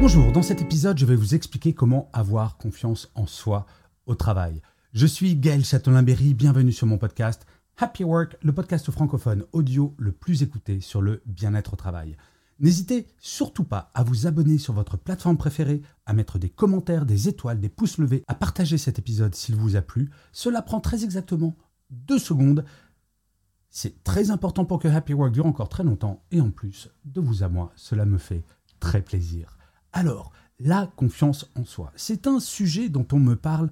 Bonjour, dans cet épisode, je vais vous expliquer comment avoir confiance en soi au travail. Je suis Gaël Châtelain-Berry, bienvenue sur mon podcast Happy Work, le podcast francophone audio le plus écouté sur le bien-être au travail. N'hésitez surtout pas à vous abonner sur votre plateforme préférée, à mettre des commentaires, des étoiles, des pouces levés, à partager cet épisode s'il vous a plu. Cela prend très exactement deux secondes. C'est très important pour que Happy Work dure encore très longtemps et en plus, de vous à moi, cela me fait très plaisir. Alors, la confiance en soi, c'est un sujet dont on me parle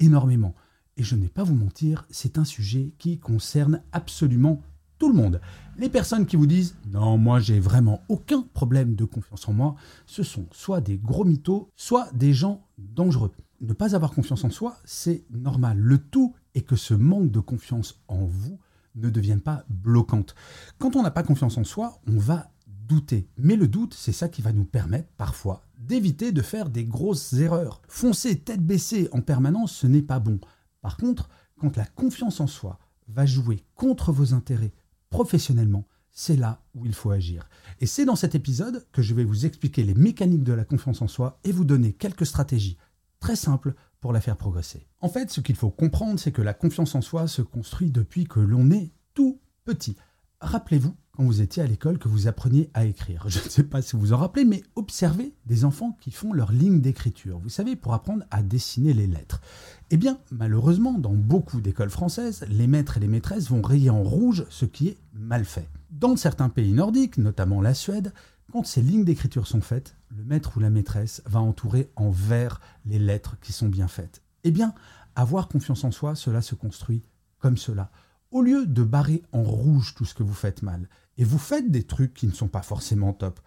énormément. Et je n'ai pas vous mentir, c'est un sujet qui concerne absolument tout le monde. Les personnes qui vous disent non, moi j'ai vraiment aucun problème de confiance en moi, ce sont soit des gros mythos, soit des gens dangereux. Ne pas avoir confiance en soi, c'est normal. Le tout est que ce manque de confiance en vous ne devienne pas bloquante. Quand on n'a pas confiance en soi, on va douter. Mais le doute, c'est ça qui va nous permettre parfois d'éviter de faire des grosses erreurs. Foncer tête baissée en permanence, ce n'est pas bon. Par contre, quand la confiance en soi va jouer contre vos intérêts professionnellement, c'est là où il faut agir. Et c'est dans cet épisode que je vais vous expliquer les mécaniques de la confiance en soi et vous donner quelques stratégies très simples pour la faire progresser. En fait, ce qu'il faut comprendre, c'est que la confiance en soi se construit depuis que l'on est tout petit. Rappelez-vous quand vous étiez à l'école que vous appreniez à écrire. Je ne sais pas si vous vous en rappelez, mais observez des enfants qui font leur ligne d'écriture. Vous savez, pour apprendre à dessiner les lettres. Eh bien, malheureusement, dans beaucoup d'écoles françaises, les maîtres et les maîtresses vont rayer en rouge ce qui est mal fait. Dans certains pays nordiques, notamment la Suède, quand ces lignes d'écriture sont faites, le maître ou la maîtresse va entourer en vert les lettres qui sont bien faites. Eh bien, avoir confiance en soi, cela se construit comme cela. Au lieu de barrer en rouge tout ce que vous faites mal, et vous faites des trucs qui ne sont pas forcément top,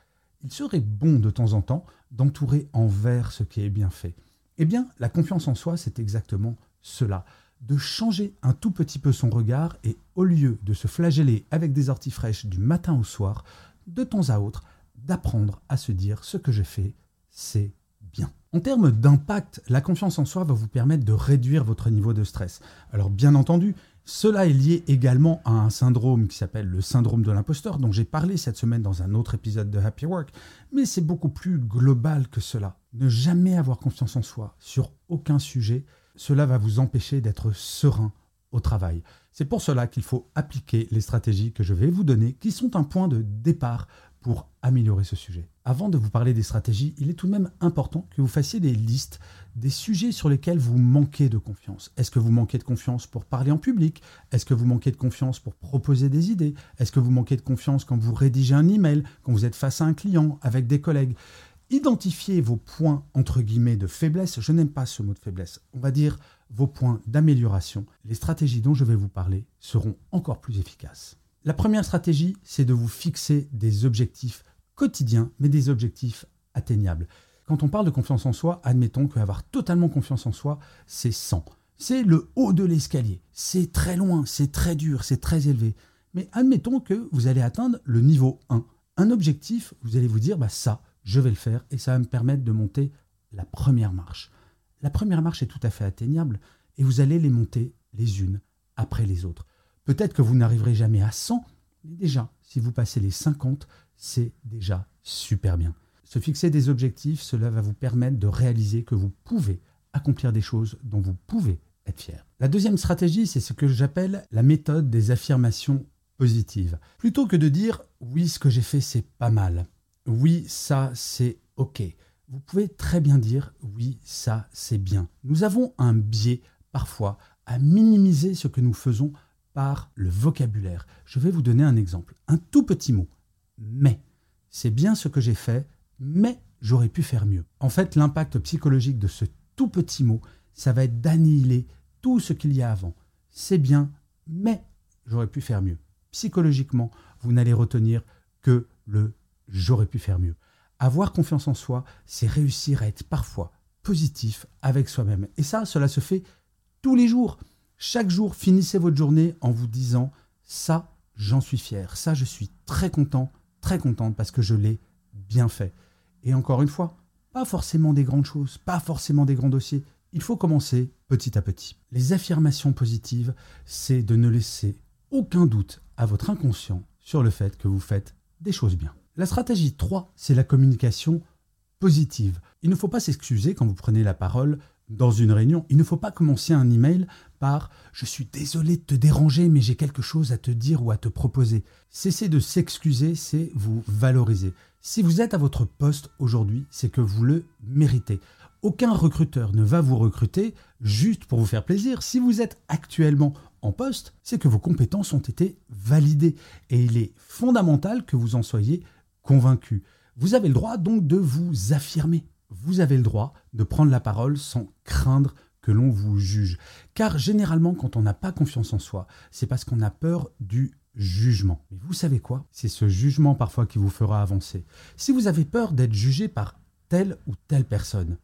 il serait bon de temps en temps d'entourer en vert ce qui est bien fait. Eh bien, la confiance en soi, c'est exactement cela. De changer un tout petit peu son regard et au lieu de se flageller avec des orties fraîches du matin au soir, de temps à autre, d'apprendre à se dire ce que j'ai fait, c'est bien. En termes d'impact, la confiance en soi va vous permettre de réduire votre niveau de stress. Alors bien entendu, cela est lié également à un syndrome qui s'appelle le syndrome de l'imposteur, dont j'ai parlé cette semaine dans un autre épisode de Happy Work, mais c'est beaucoup plus global que cela. Ne jamais avoir confiance en soi sur aucun sujet, cela va vous empêcher d'être serein au travail. C'est pour cela qu'il faut appliquer les stratégies que je vais vous donner, qui sont un point de départ pour améliorer ce sujet. Avant de vous parler des stratégies, il est tout de même important que vous fassiez des listes des sujets sur lesquels vous manquez de confiance. Est-ce que vous manquez de confiance pour parler en public? Est-ce que vous manquez de confiance pour proposer des idées? Est-ce que vous manquez de confiance quand vous rédigez un email, quand vous êtes face à un client, avec des collègues? Identifiez vos points entre guillemets de faiblesse. Je n'aime pas ce mot de faiblesse. On va dire vos points d'amélioration. Les stratégies dont je vais vous parler seront encore plus efficaces. La première stratégie, c'est de vous fixer des objectifs quotidiens, mais des objectifs atteignables. Quand on parle de confiance en soi, admettons qu'avoir totalement confiance en soi, c'est 100. C'est le haut de l'escalier. C'est très loin, c'est très dur, c'est très élevé. Mais admettons que vous allez atteindre le niveau 1. Un objectif, vous allez vous dire, bah ça, je vais le faire et ça va me permettre de monter la première marche. La première marche est tout à fait atteignable et vous allez les monter les unes après les autres. Peut-être que vous n'arriverez jamais à 100, mais déjà, si vous passez les 50, c'est déjà super bien. Se fixer des objectifs, cela va vous permettre de réaliser que vous pouvez accomplir des choses dont vous pouvez être fier. La deuxième stratégie, c'est ce que j'appelle la méthode des affirmations positives. Plutôt que de dire oui, ce que j'ai fait, c'est pas mal. Oui, ça, c'est OK. Vous pouvez très bien dire oui, ça, c'est bien. Nous avons un biais, parfois, à minimiser ce que nous faisons par le vocabulaire. Je vais vous donner un exemple. Un tout petit mot. Mais. C'est bien ce que j'ai fait, mais j'aurais pu faire mieux. En fait, l'impact psychologique de ce tout petit mot, ça va être d'annihiler tout ce qu'il y a avant. C'est bien, mais j'aurais pu faire mieux. Psychologiquement, vous n'allez retenir que le j'aurais pu faire mieux. Avoir confiance en soi, c'est réussir à être parfois positif avec soi-même. Et ça, cela se fait tous les jours. Chaque jour, finissez votre journée en vous disant ça, j'en suis fier. Ça, je suis très content, très contente parce que je l'ai bien fait. Et encore une fois, pas forcément des grandes choses, pas forcément des grands dossiers. Il faut commencer petit à petit. Les affirmations positives, c'est de ne laisser aucun doute à votre inconscient sur le fait que vous faites des choses bien. La stratégie 3, c'est la communication positive. Il ne faut pas s'excuser quand vous prenez la parole dans une réunion. Il ne faut pas commencer un email par Je suis désolé de te déranger, mais j'ai quelque chose à te dire ou à te proposer. Cesser de s'excuser, c'est vous valoriser. Si vous êtes à votre poste aujourd'hui, c'est que vous le méritez. Aucun recruteur ne va vous recruter juste pour vous faire plaisir. Si vous êtes actuellement en poste, c'est que vos compétences ont été validées. Et il est fondamental que vous en soyez convaincu. Vous avez le droit donc de vous affirmer. Vous avez le droit de prendre la parole sans craindre que l'on vous juge. Car généralement, quand on n'a pas confiance en soi, c'est parce qu'on a peur du jugement. Mais vous savez quoi? C'est ce jugement parfois qui vous fera avancer. Si vous avez peur d'être jugé par telle ou telle personne,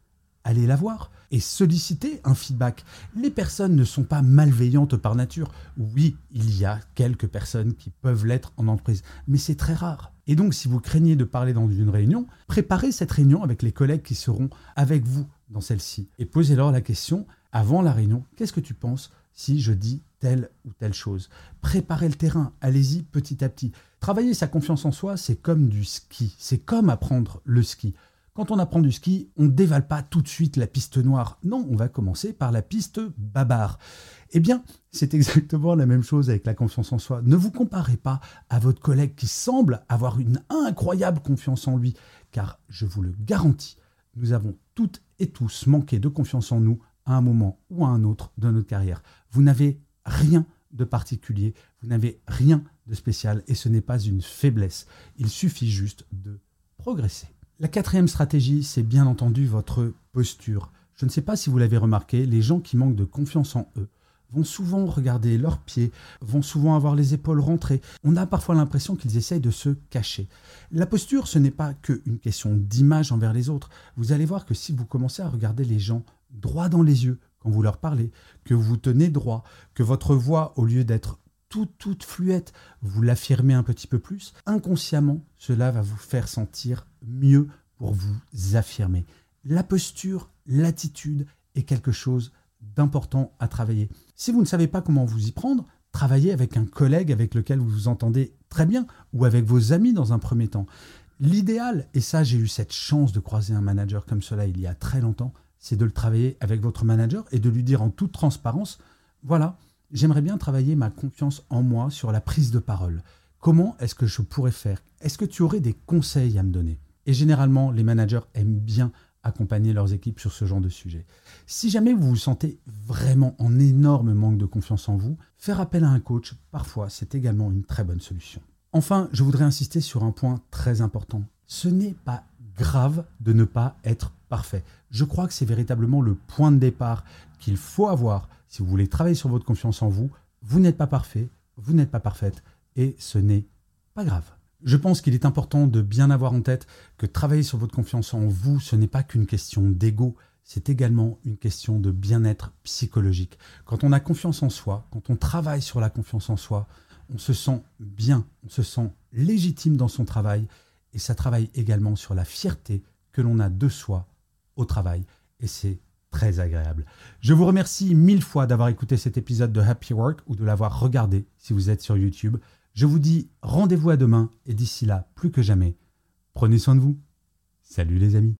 allez la voir et sollicitez un feedback. Les personnes ne sont pas malveillantes par nature. Oui, il y a quelques personnes qui peuvent l'être en entreprise, mais c'est très rare. Et donc, si vous craignez de parler dans une réunion, préparez cette réunion avec les collègues qui seront avec vous dans celle-ci. Et posez-leur la question, avant la réunion, qu'est-ce que tu penses si je dis telle ou telle chose? Préparez le terrain, allez-y petit à petit. Travailler sa confiance en soi, c'est comme du ski, c'est comme apprendre le ski. Quand on apprend du ski, on ne dévale pas tout de suite la piste noire. Non, on va commencer par la piste babar. Eh bien, c'est exactement la même chose avec la confiance en soi. Ne vous comparez pas à votre collègue qui semble avoir une incroyable confiance en lui, car je vous le garantis, nous avons toutes et tous manqué de confiance en nous à un moment ou à un autre de notre carrière. Vous n'avez rien de particulier, vous n'avez rien de spécial et ce n'est pas une faiblesse. Il suffit juste de progresser. La quatrième stratégie, c'est bien entendu votre posture. Je ne sais pas si vous l'avez remarqué, les gens qui manquent de confiance en eux vont souvent regarder leurs pieds, vont souvent avoir les épaules rentrées. On a parfois l'impression qu'ils essayent de se cacher. La posture, ce n'est pas qu'une question d'image envers les autres. Vous allez voir que si vous commencez à regarder les gens droit dans les yeux quand vous leur parlez, que vous tenez droit, que votre voix, au lieu d'être toute, toute fluette, vous l'affirmez un petit peu plus, inconsciemment, cela va vous faire sentir mieux pour vous affirmer. La posture, l'attitude est quelque chose d'important à travailler. Si vous ne savez pas comment vous y prendre, travaillez avec un collègue avec lequel vous vous entendez très bien ou avec vos amis dans un premier temps. L'idéal, et ça j'ai eu cette chance de croiser un manager comme cela il y a très longtemps, c'est de le travailler avec votre manager et de lui dire en toute transparence, voilà, j'aimerais bien travailler ma confiance en moi sur la prise de parole. Comment est-ce que je pourrais faire? Est-ce que tu aurais des conseils à me donner? Et généralement, les managers aiment bien accompagner leurs équipes sur ce genre de sujet. Si jamais vous vous sentez vraiment en énorme manque de confiance en vous, faire appel à un coach, parfois, c'est également une très bonne solution. Enfin, je voudrais insister sur un point très important. Ce n'est pas grave de ne pas être parfait. Je crois que c'est véritablement le point de départ qu'il faut avoir si vous voulez travailler sur votre confiance en vous. Vous n'êtes pas parfait, vous n'êtes pas parfaite, et ce n'est pas grave. Je pense qu'il est important de bien avoir en tête que travailler sur votre confiance en vous, ce n'est pas qu'une question d'ego, c'est également une question de bien-être psychologique. Quand on a confiance en soi, quand on travaille sur la confiance en soi, on se sent bien, on se sent légitime dans son travail, et ça travaille également sur la fierté que l'on a de soi au travail, et c'est très agréable. Je vous remercie mille fois d'avoir écouté cet épisode de Happy Work ou de l'avoir regardé si vous êtes sur YouTube. Je vous dis rendez-vous à demain et d'ici là, plus que jamais, prenez soin de vous. Salut les amis.